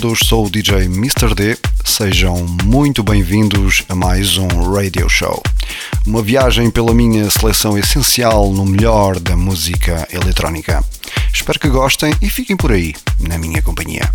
Todos, sou o DJ Mr. D. Sejam muito bem-vindos a mais um Radio Show. Uma viagem pela minha seleção essencial no melhor da música eletrónica. Espero que gostem e fiquem por aí, na minha companhia.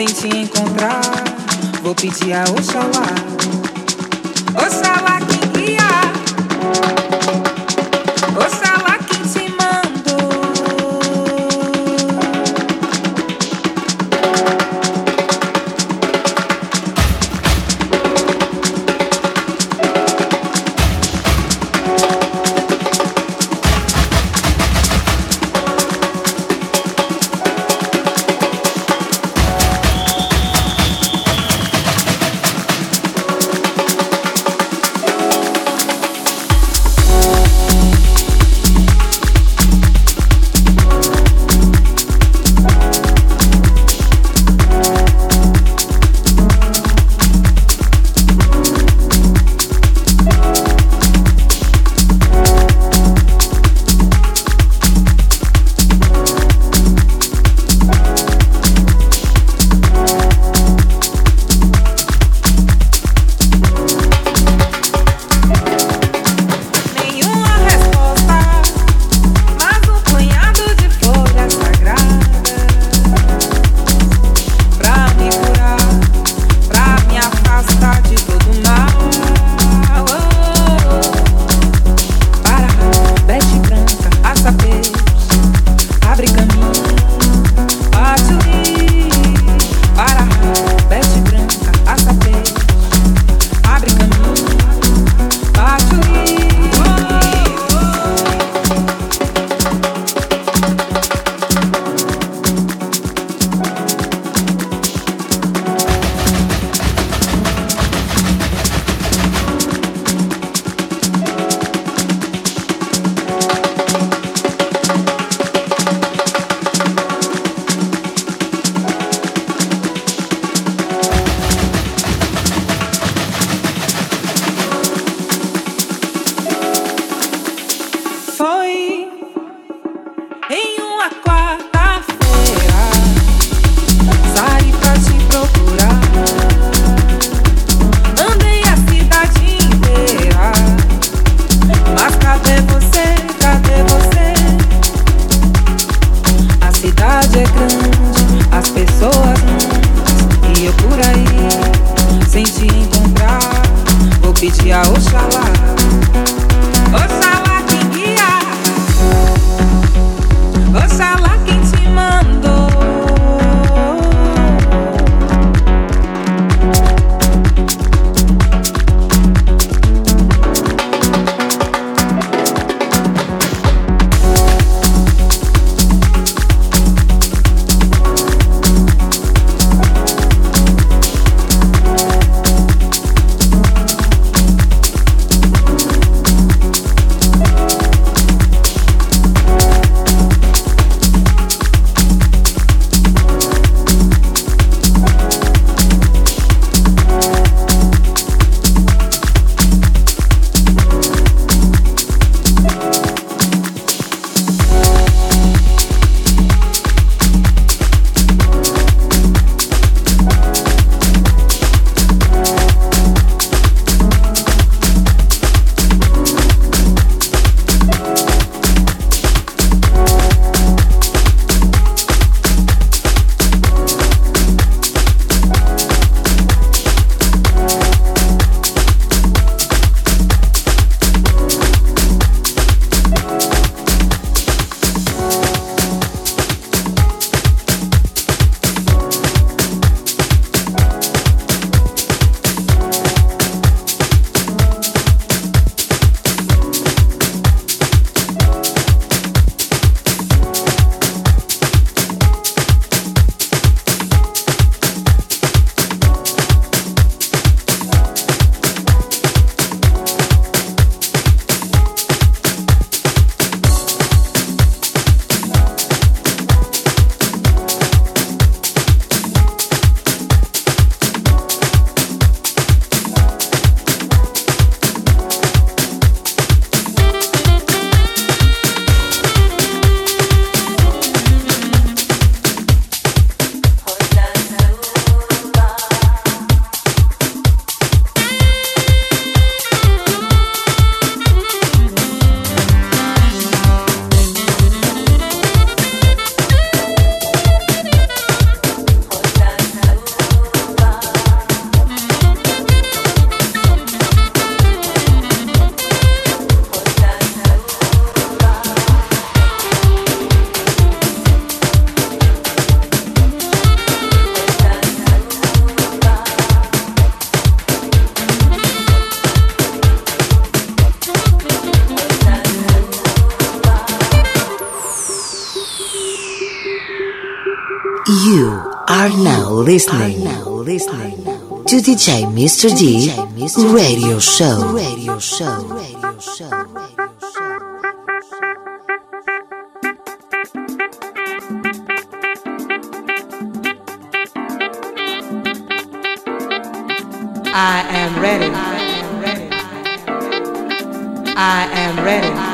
sem te encontrar, vou pedir a Oxalá. Oxalá. DJ Mr. D Radio Show. Radio Show. Radio Show. I am ready. I am ready. I am ready.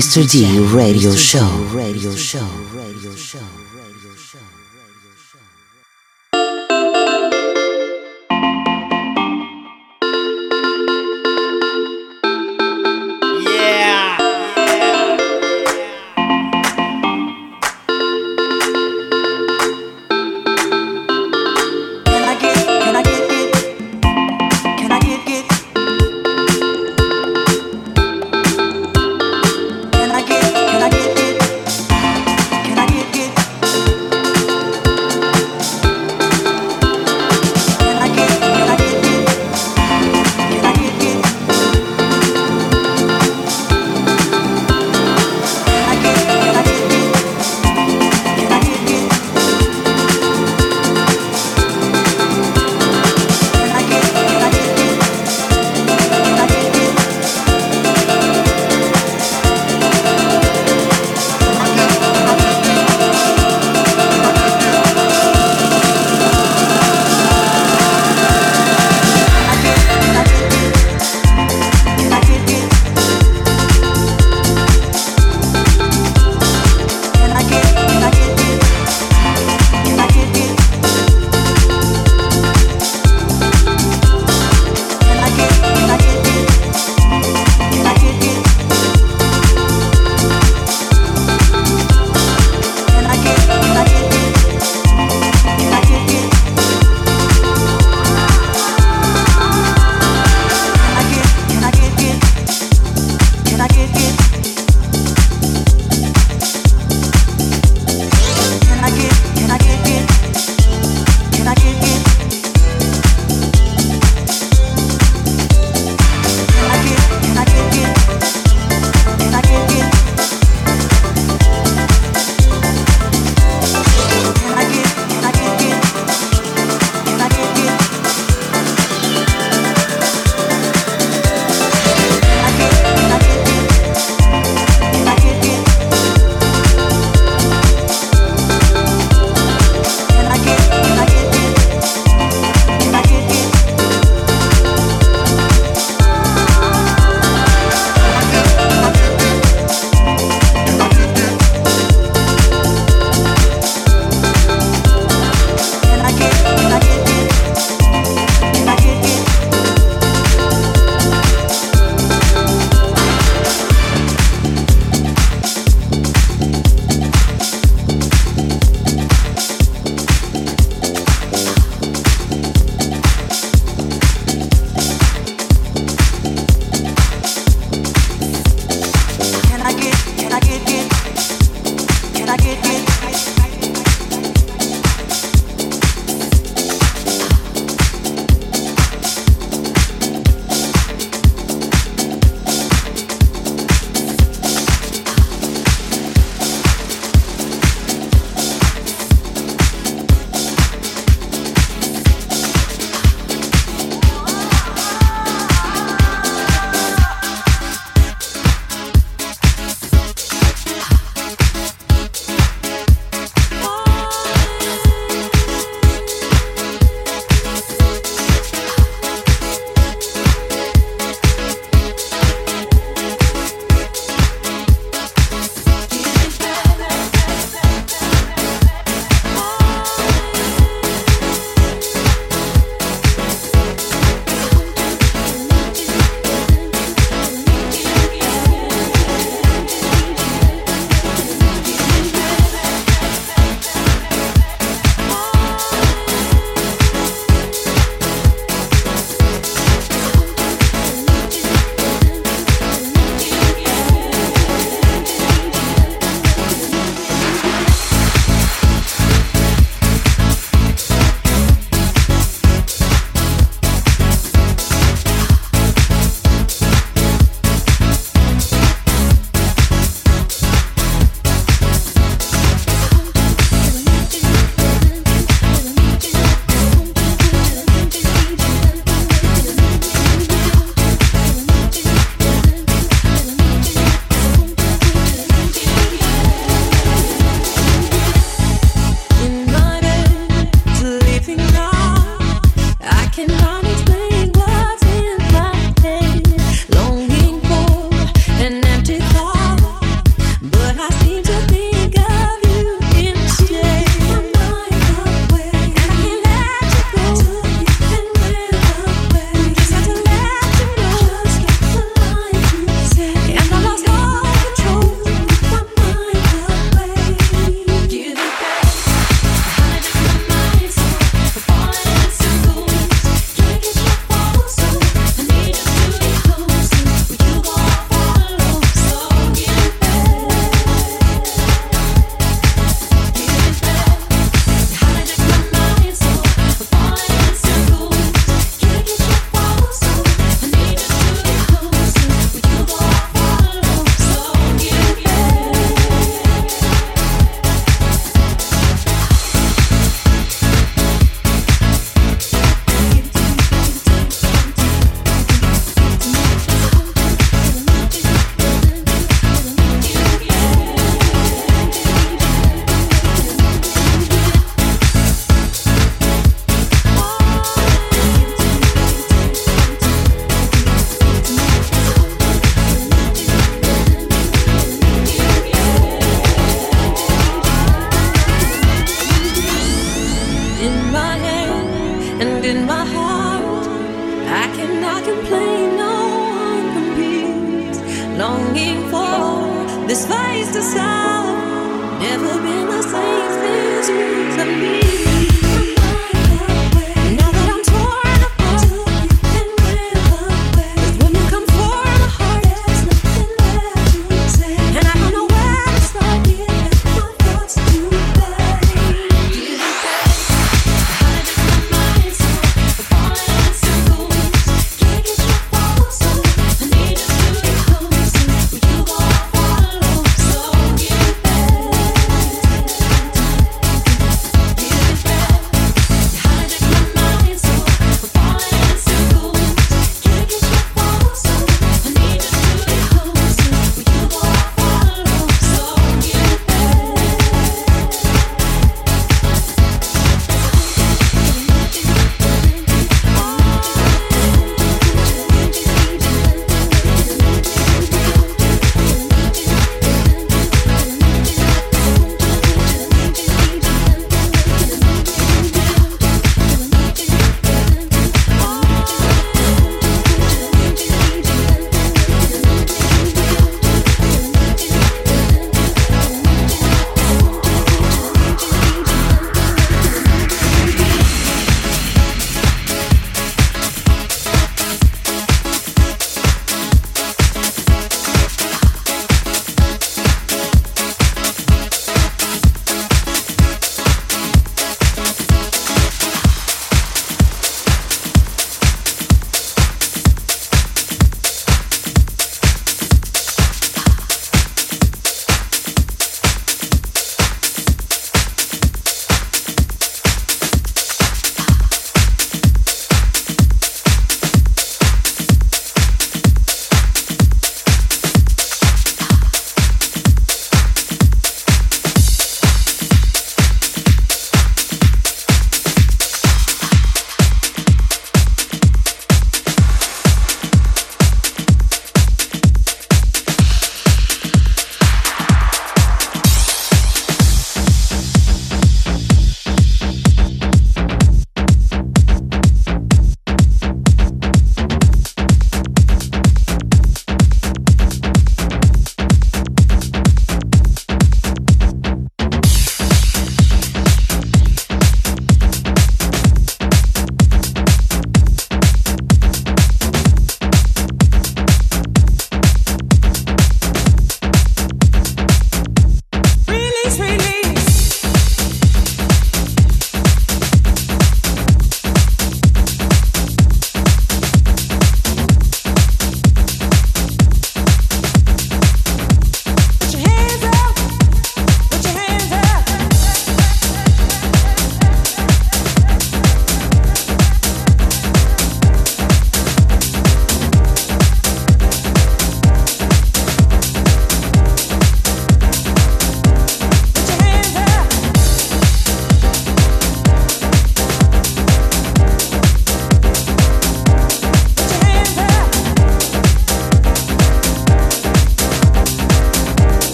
Mr. D Radio Show.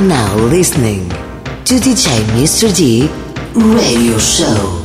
Are now listening to DJ Mr. D Radio Show.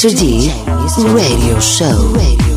Mr. D Radio Show. Radio Show.